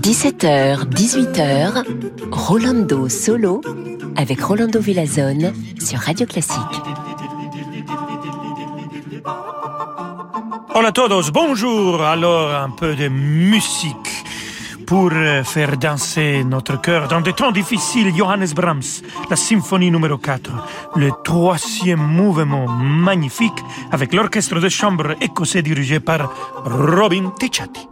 17h, 18h, Rolando Solo avec Rolando Villazone sur Radio Classique. Hola a todos, bonjour. Alors un peu de musique pour euh, faire danser notre cœur dans des temps difficiles. Johannes Brahms, la symphonie numéro 4, le troisième mouvement magnifique avec l'orchestre de chambre écossais dirigé par Robin Ticciati.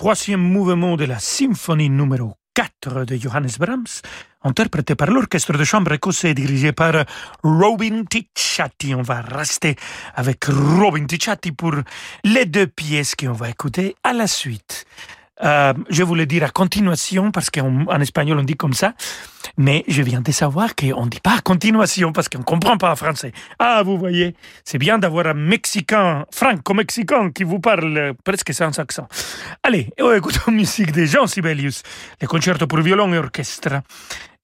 Troisième mouvement de la symphonie numéro 4 de Johannes Brahms, interprété par l'orchestre de chambre écossais dirigé par Robin Ticciati. On va rester avec Robin Ticciati pour les deux pièces qu'on va écouter à la suite. Euh, je voulais dire à continuation parce qu'en espagnol on dit comme ça, mais je viens de savoir qu'on ne dit pas à continuation parce qu'on ne comprend pas en français. Ah, vous voyez, c'est bien d'avoir un Mexicain, franco-mexicain, qui vous parle presque sans accent. Allez, on la musique de Jean Sibelius, le concerto pour violon et orchestre.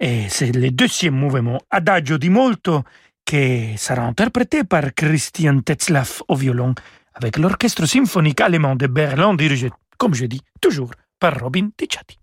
Et c'est le deuxième mouvement, Adagio di molto, qui sera interprété par Christian Tetzlaff au violon avec l'orchestre symphonique allemand de Berlin dirigé comme je dis toujours, par Robin Ticciati.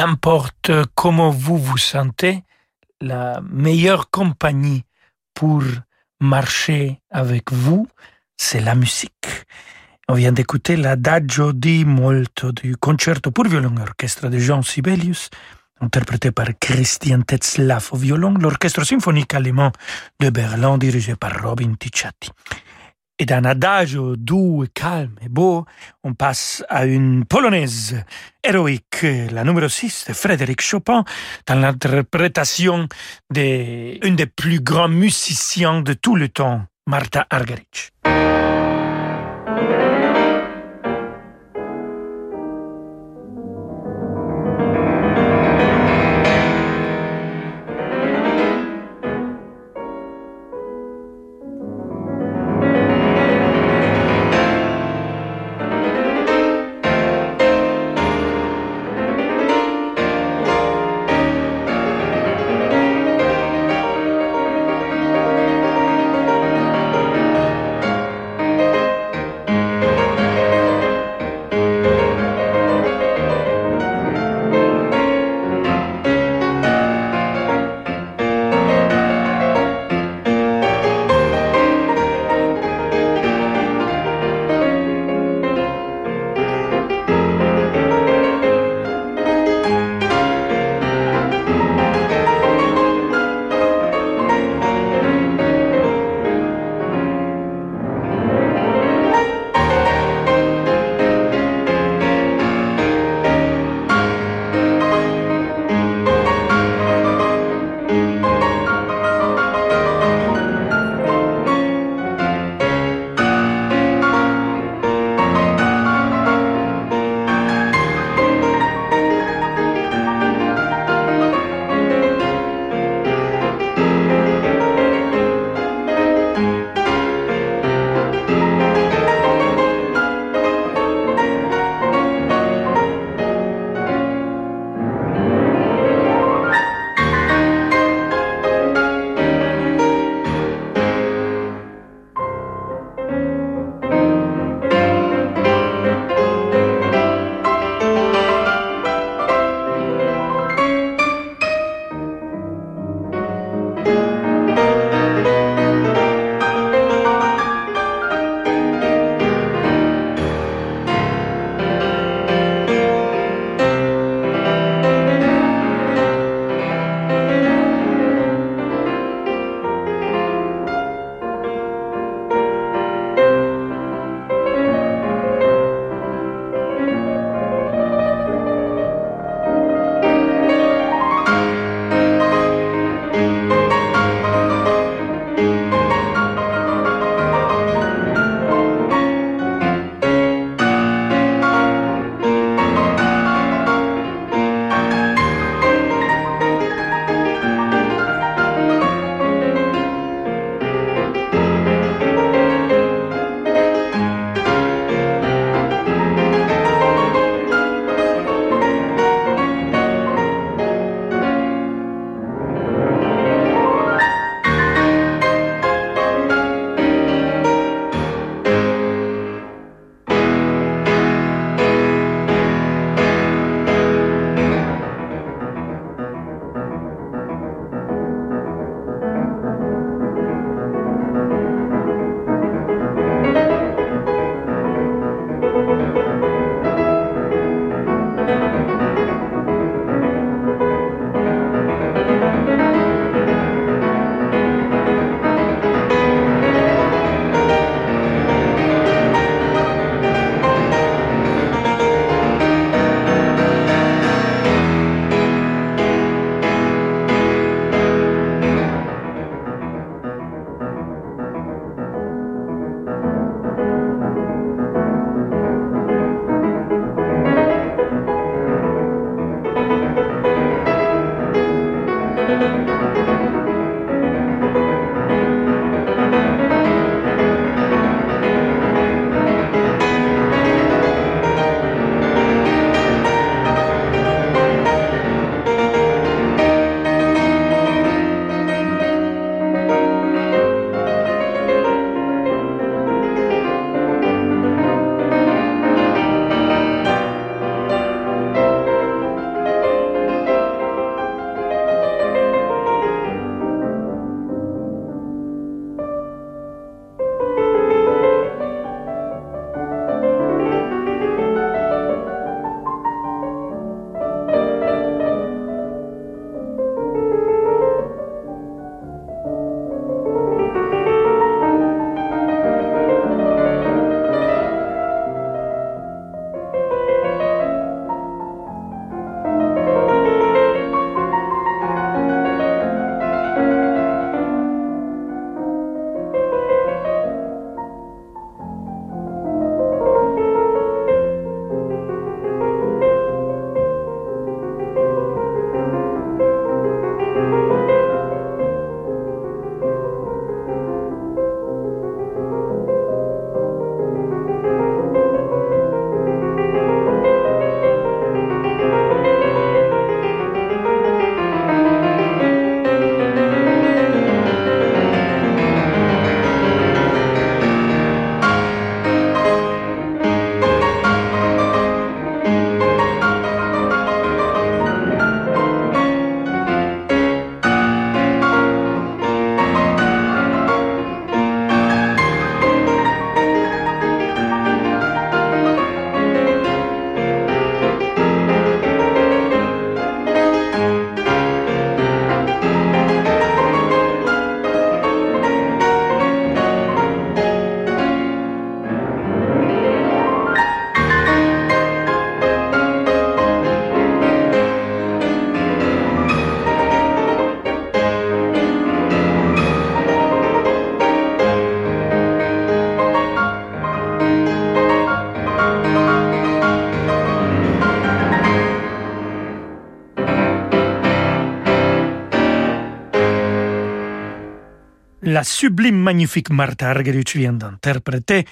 N'importe comment vous vous sentez, la meilleure compagnie pour marcher avec vous, c'est la musique. On vient d'écouter l'Adagio di Molto du concerto pour violon et orchestre de Jean Sibelius, interprété par Christian Tetzlaff au violon, l'orchestre symphonique allemand de Berlin dirigé par Robin Ticciati. Et d'un adagio doux et calme et beau, on passe à une polonaise héroïque, la numéro 6 de Frédéric Chopin, dans l'interprétation d'une des plus grands musiciens de tout le temps, Martha Argerich. La sublime, magnifique Martha Argerich vient d'interpréter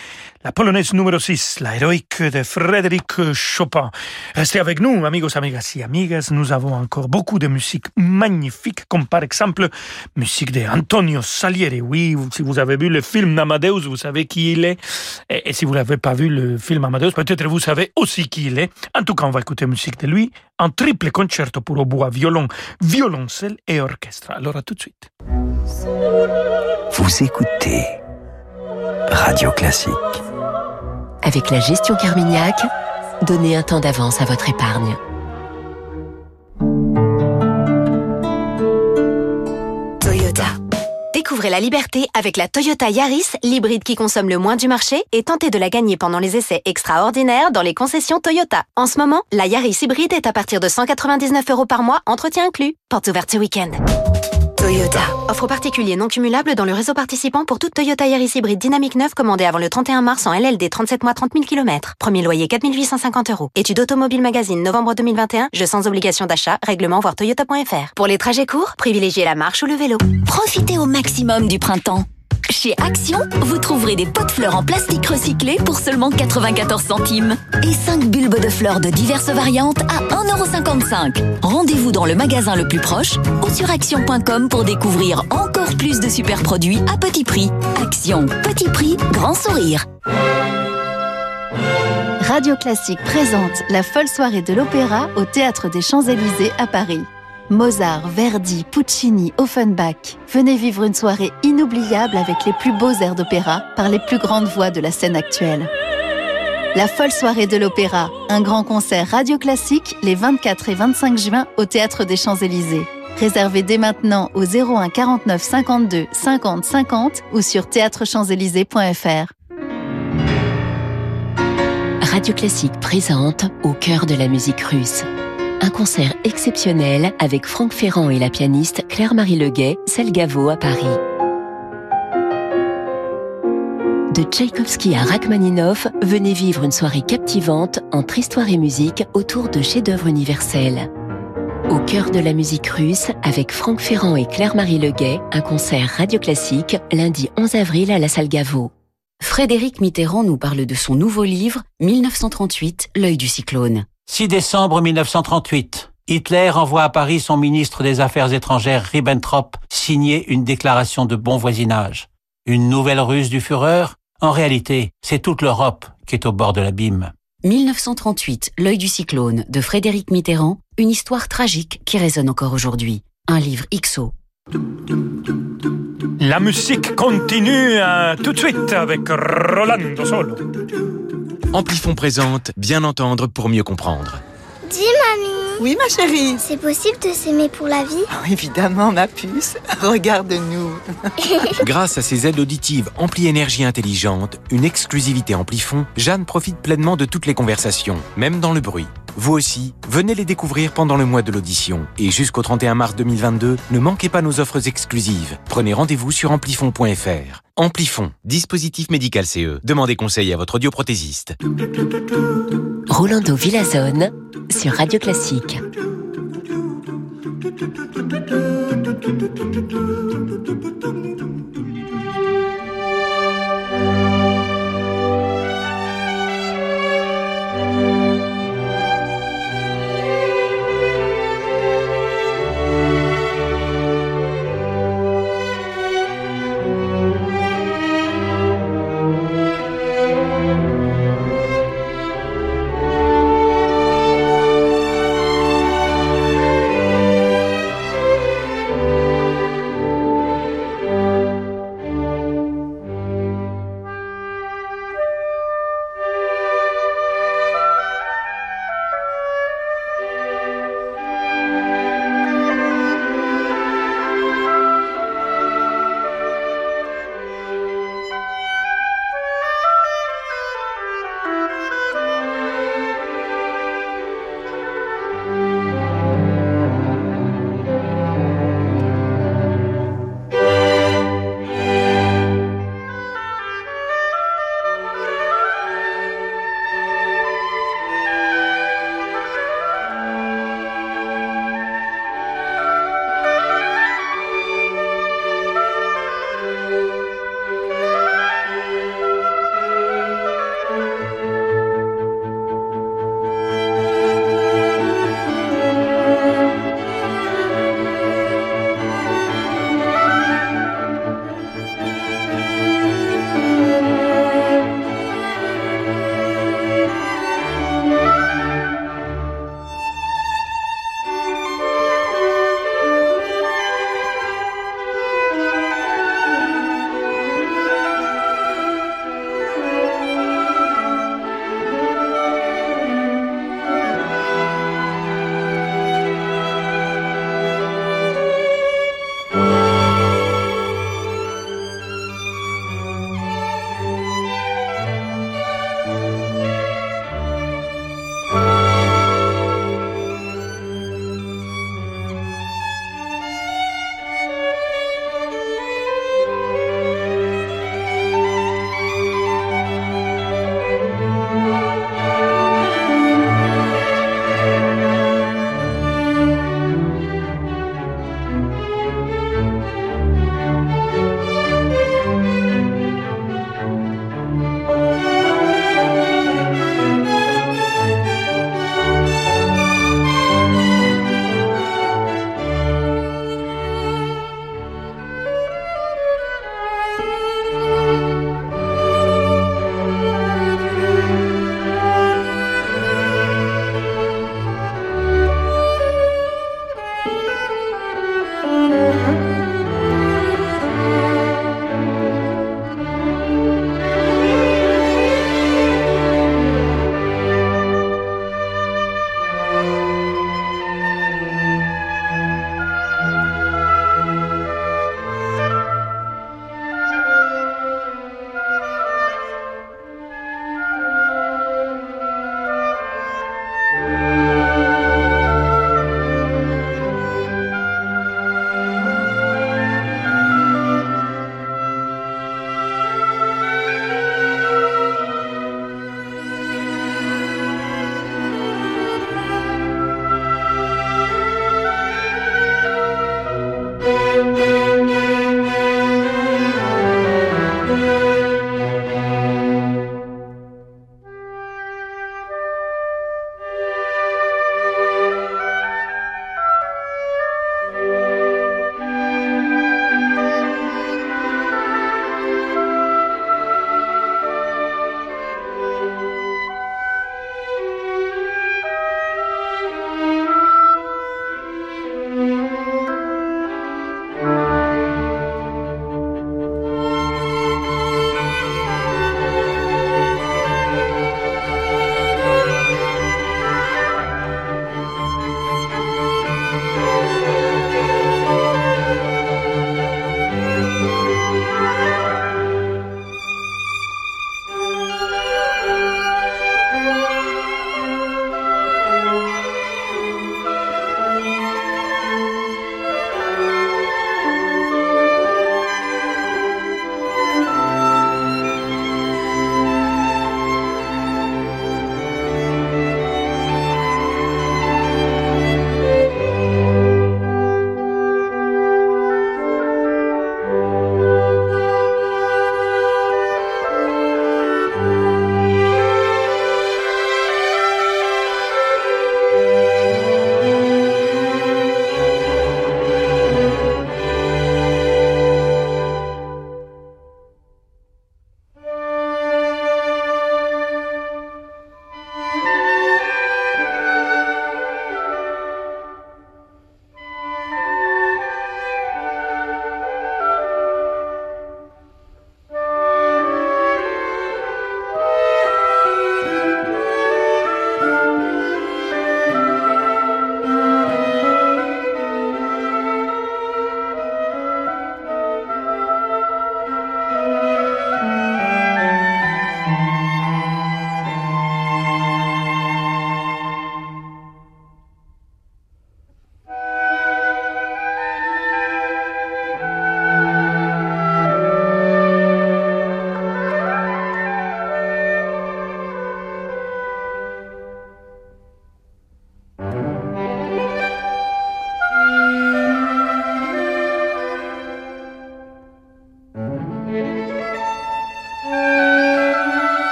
la polonaise numéro 6, la héroïque de Frédéric Chopin. Restez avec nous, amigos, amigas et amigas. Nous avons encore beaucoup de musique magnifique, comme par exemple musique de Antonio Salieri. Oui, si vous avez vu le film Amadeus, vous savez qui il est. Et, si vous n'avez pas vu le film Amadeus, peut-être vous savez aussi qui il est. En tout cas, on va écouter musique de lui, un triple concerto pour bois, violon, violoncelle et orchestre. Alors à tout de suite. Vous écoutez Radio Classique. Avec la gestion Carmignac, donnez un temps d'avance à votre épargne. Toyota. Découvrez la liberté avec la Toyota Yaris, l'hybride qui consomme le moins du marché, et tentez de la gagner pendant les essais extraordinaires dans les concessions Toyota. En ce moment, la Yaris hybride est à partir de 199 euros par mois, entretien inclus. Porte ouverte ce week-end. Toyota. Offre particulier non cumulable dans le réseau participant pour toute Toyota Yaris hybride dynamique 9 commandée avant le 31 mars en LLD 37 mois 30 000 km. Premier loyer 4 850 euros. Étude Automobile Magazine novembre 2021. Jeu sans obligation d'achat. Règlement voir toyota.fr. Pour les trajets courts, privilégiez la marche ou le vélo. Profitez au maximum du printemps. Chez Action, vous trouverez des pots de fleurs en plastique recyclé pour seulement 94 centimes et 5 bulbes de fleurs de diverses variantes à 1,55€. Rendez-vous dans le magasin le plus proche ou sur action.com pour découvrir encore plus de super produits à petit prix. Action, petit prix, grand sourire. Radio Classique présente la folle soirée de l'opéra au Théâtre des Champs-Élysées à Paris. Mozart, Verdi, Puccini, Offenbach. Venez vivre une soirée inoubliable avec les plus beaux airs d'opéra par les plus grandes voix de la scène actuelle. La folle soirée de l'opéra, un grand concert radio classique les 24 et 25 juin au Théâtre des Champs-Élysées. Réservez dès maintenant au 01 49 52 50 50 ou sur théâtrechamps-élysées.fr. Radio Classique présente Au cœur de la musique russe un concert exceptionnel avec Franck Ferrand et la pianiste Claire-Marie Leguet, Selgavo à Paris. De Tchaïkovski à Rachmaninoff, venez vivre une soirée captivante entre histoire et musique autour de chefs-d'œuvre universels. Au cœur de la musique russe, avec Franck Ferrand et Claire-Marie Leguet, un concert radio classique lundi 11 avril à la salle Gaveau. Frédéric Mitterrand nous parle de son nouveau livre 1938, L'œil du cyclone. 6 décembre 1938. Hitler envoie à Paris son ministre des Affaires étrangères Ribbentrop signer une déclaration de bon voisinage. Une nouvelle ruse du Führer? En réalité, c'est toute l'Europe qui est au bord de l'abîme. 1938, L'œil du cyclone de Frédéric Mitterrand, une histoire tragique qui résonne encore aujourd'hui. Un livre XO. La musique continue euh, tout de suite avec Rolando Solo. Amplifon présente Bien entendre pour mieux comprendre. Dis mamie Oui ma chérie C'est possible de s'aimer pour la vie? Oh, Évidemment ma puce, regarde-nous Grâce à ses aides auditives Ampli Énergie Intelligente, une exclusivité Amplifon, Jeanne profite pleinement de toutes les conversations, même dans le bruit. Vous aussi, venez les découvrir pendant le mois de l'audition. Et jusqu'au 31 mars 2022, ne manquez pas nos offres exclusives. Prenez rendez-vous sur amplifon.fr. Amplifon, dispositif médical CE. Demandez conseil à votre audioprothésiste. Rolando Villazone sur Radio Classique.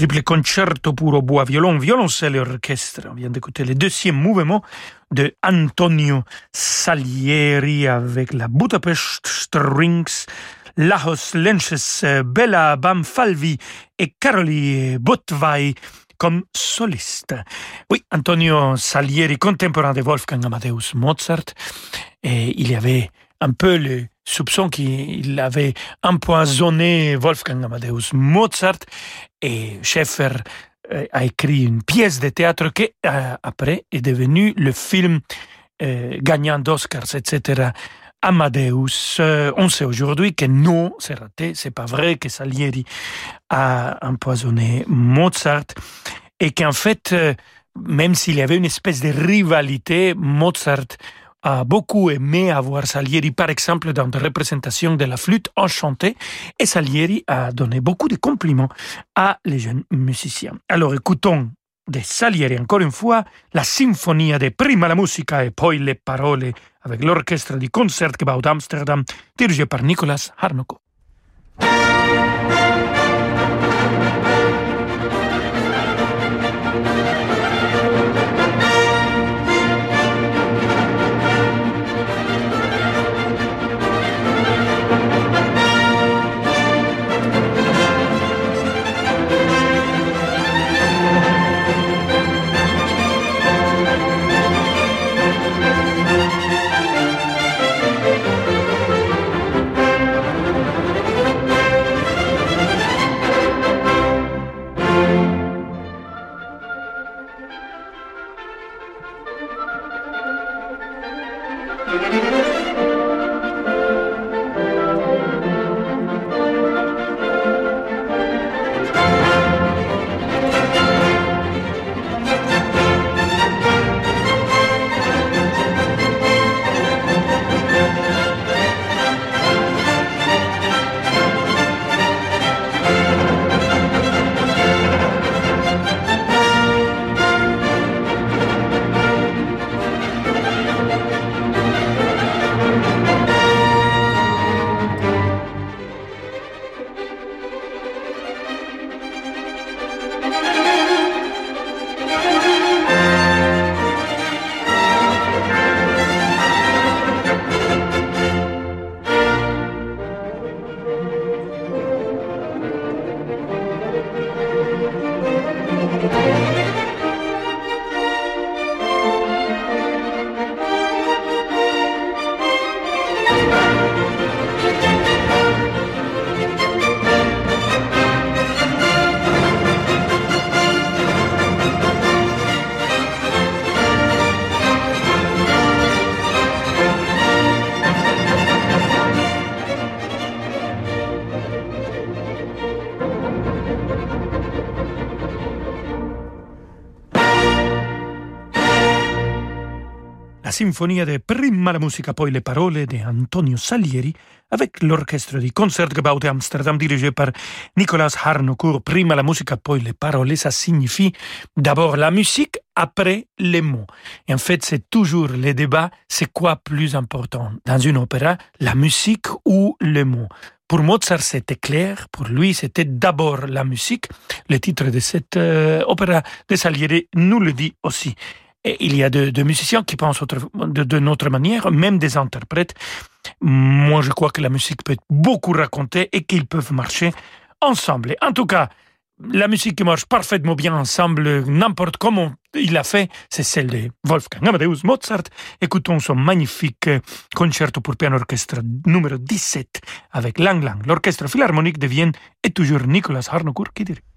Triple concerto pour au bois, violon, violoncelle et orchestre. On vient d'écouter le deuxième mouvement de Antonio Salieri avec la Budapest Strings, Lajos Lenches, Bella Bamfalvi et Caroli Botvai comme soliste. Oui, Antonio Salieri, contemporain de Wolfgang Amadeus Mozart, et il y avait un peu le soupçon qu'il avait empoisonné Wolfgang Amadeus Mozart et Schaeffer euh, a écrit une pièce de théâtre qui euh, après est devenue le film euh, gagnant d'Oscars, etc. Amadeus. on sait aujourd'hui que non, c'est raté, c'est pas vrai que Salieri a empoisonné Mozart et qu'en fait, même s'il y avait une espèce de rivalité, Mozart a beaucoup aimé avoir Salieri, par exemple, dans des représentations de la flûte enchantée, et Salieri a donné beaucoup de compliments à les jeunes musiciens. Alors écoutons de Salieri encore une fois la symphonie de Prima la musica et poi le parole avec l'orchestre du Concertgebouw d'Amsterdam dirigé par Nicolas Harnoncourt. Sinfonia de Prima la musica poi le parole de Antonio Salieri avec l'orchestre du Concertgebouw de Amsterdam dirigé par Nicolas Harnoncourt. Prima la musica poi le parole, ça signifie d'abord la musique après les mots. Et en fait, c'est toujours le débat, c'est quoi plus important? Dans une opéra, la musique ou les mots? Pour Mozart, c'était clair. Pour lui, c'était d'abord la musique. Le titre de cette euh, opéra de Salieri nous le dit aussi. Et il y a de, musiciens qui pensent de, de notre manière, même des interprètes. Moi, je crois que la musique peut beaucoup raconter et qu'ils peuvent marcher ensemble. En tout cas, la musique qui marche parfaitement bien ensemble, n'importe comment il l'a fait, c'est celle de Wolfgang Amadeus Mozart. Écoutons son magnifique concerto pour piano orchestre numéro 17 avec Lang Lang. L'orchestre philharmonique de Vienne et toujours Nicolas Harnoncourt qui dirige.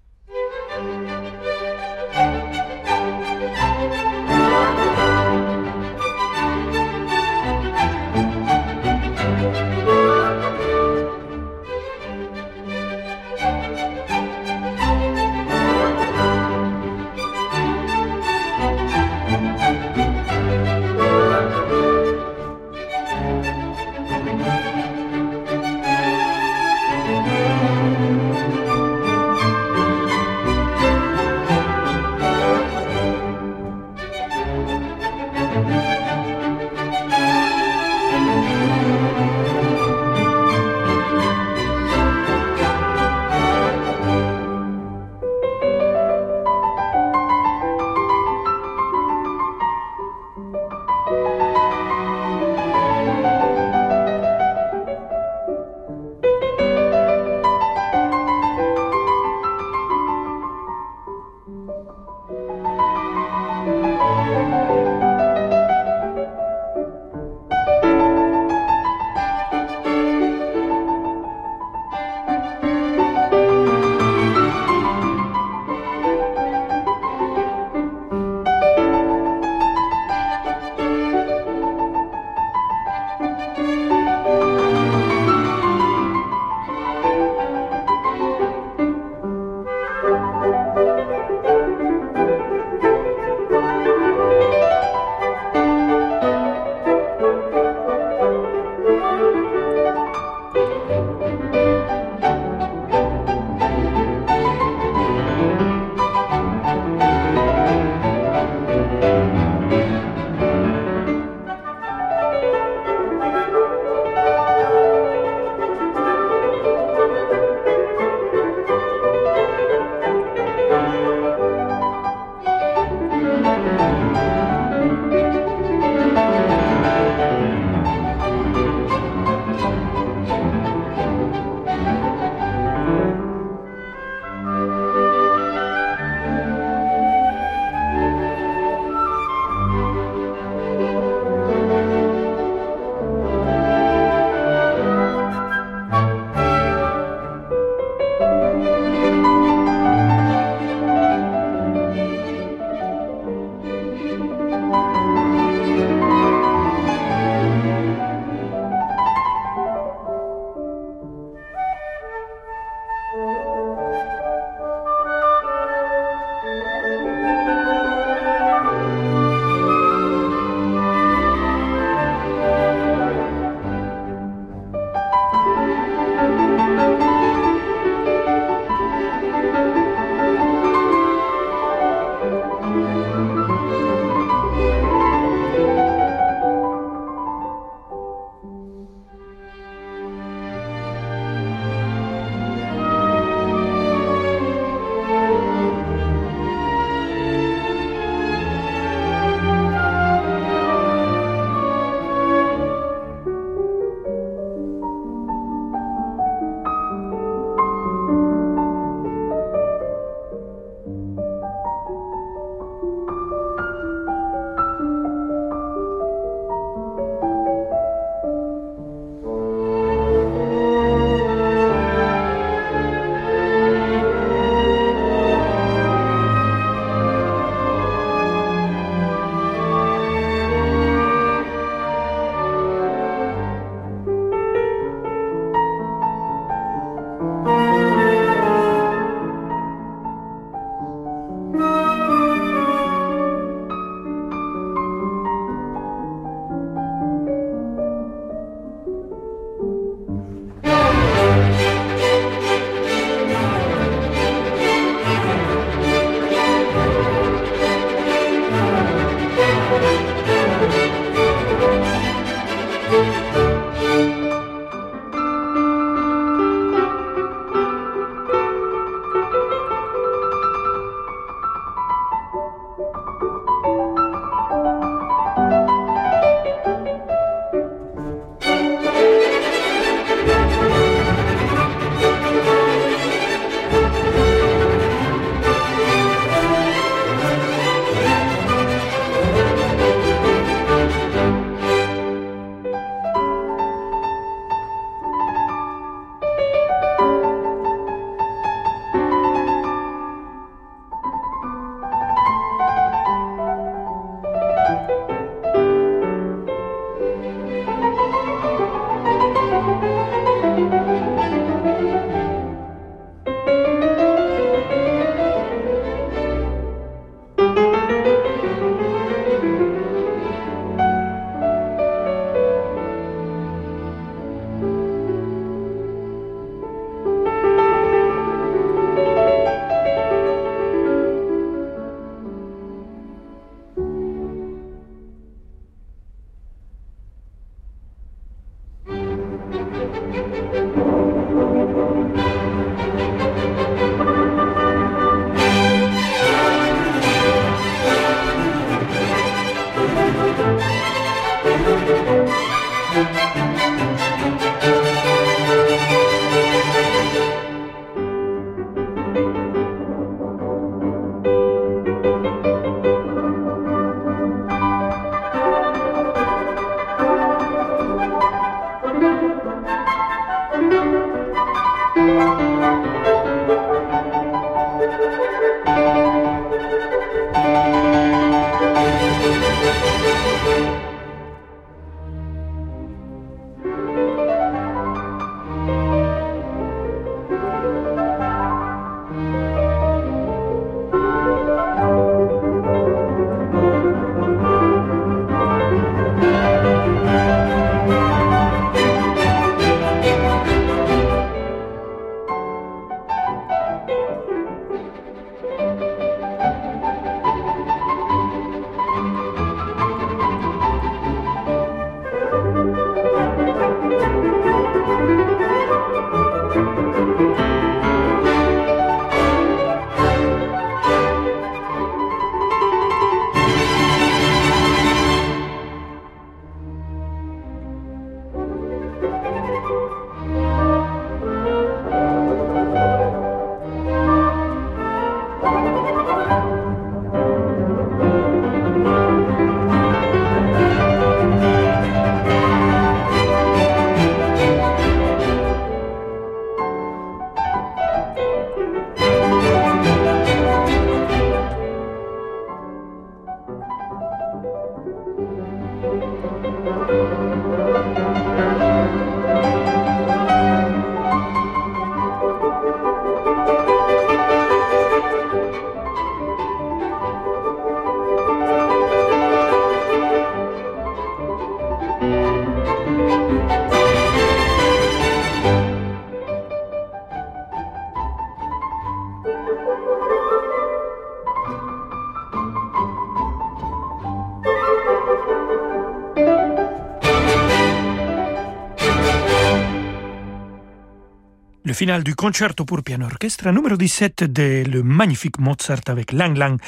Le final du concerto pour piano orchestre numéro 17 de le magnifique Mozart avec Lang Lang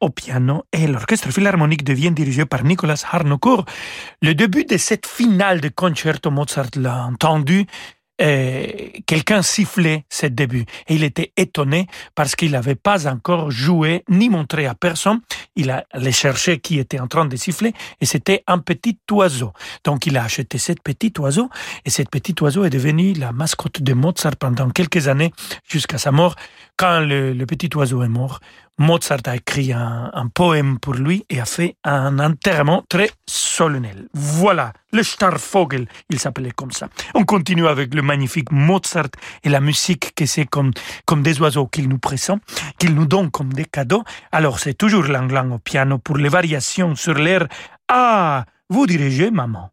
au piano et l'orchestre philharmonique devient dirigé par Nicolas Harnoncourt. Le début de cette finale de concerto, Mozart l'a entendu euh, quelqu'un sifflait ce début et il était étonné parce qu'il n'avait pas encore joué ni montré à personne. Il allait chercher qui était en train de siffler et c'était un petit oiseau. Donc il a acheté cet petit oiseau et cet petit oiseau est devenu la mascotte de Mozart pendant quelques années jusqu'à sa mort. Quand le, le petit oiseau est mort, Mozart a écrit un, poème pour lui et a fait un enterrement très solennel. Voilà, le Starvogel, il s'appelait comme ça. On continue avec le magnifique Mozart et la musique que c'est comme, comme des oiseaux qu'il nous présente, qu'il nous donne comme des cadeaux. Alors c'est toujours l'anglang au piano pour les variations sur l'air. Ah, vous dirigez, maman.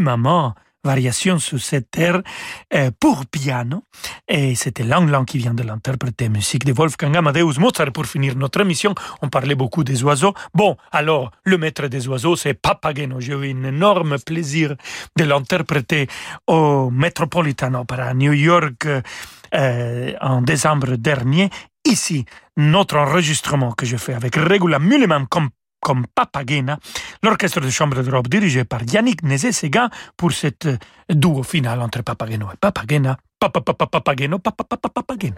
Maman variation sur cette air euh, pour piano. Et c'était Lang Lang qui vient de l'interpréter, musique de Wolfgang Amadeus Mozart. Pour finir notre émission, on parlait beaucoup des oiseaux. Bon, alors, le maître des oiseaux, c'est Papageno. J'ai eu un énorme plaisir de l'interpréter au Metropolitan Opera New York euh, en décembre dernier. Ici, notre enregistrement que je fais avec Regula Mulleman comme comme Papagena, l'orchestre de chambre d'Europe dirigé par Yannick Nézé-Séguin pour cette duo finale entre Papageno et Papagena. Papageno, Papageno.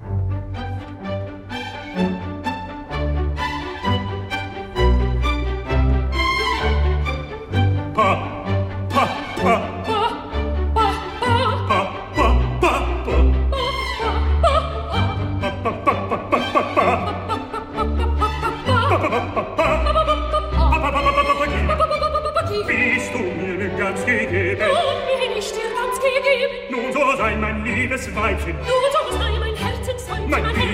Liebes Weibchen. Du sollst sei mein Herzensweibchen, mein, mein mein.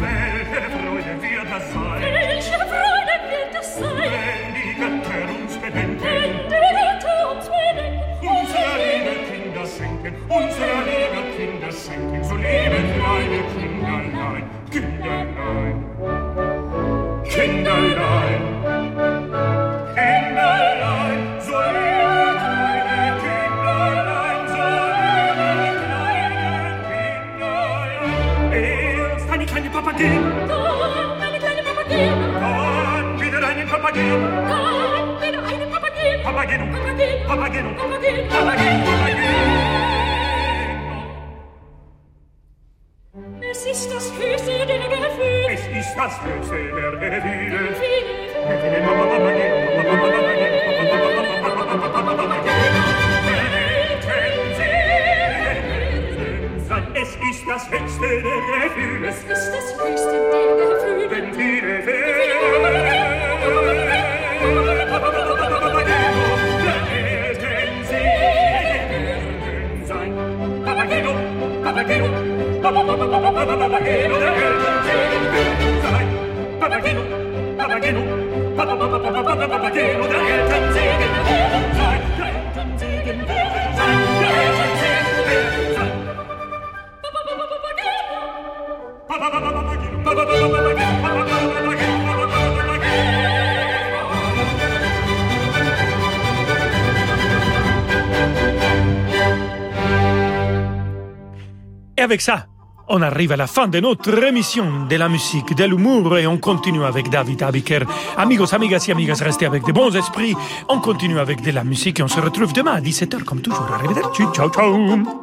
Welche Freude wird das sein? Welche Freude wird das sein? Wenn die Götter uns bedenken. Wenn die Götter uns bedenken. Unsere liebe Kinder schenken, unsere liebe Kinder schenken, so liebe kleine Kinderlein, Kinderlein, Kinderlein. Papadin. Dort bin ich eine Papadin. Dort wieder eine Papadin. Dort wieder eine Papadin. Papageno. Papageno. Papageno. Es ist das Füße der Gefühl. Es ist das Füße der Gefühl. Avec ça, on arrive à la fin de notre émission de la musique, de l'humour et on continue avec David Abiker. Amigos, amigas et amigas, restez avec de bons esprits. On continue avec de la musique et on se retrouve demain à 17h comme toujours. Arrivederci, ciao ciao.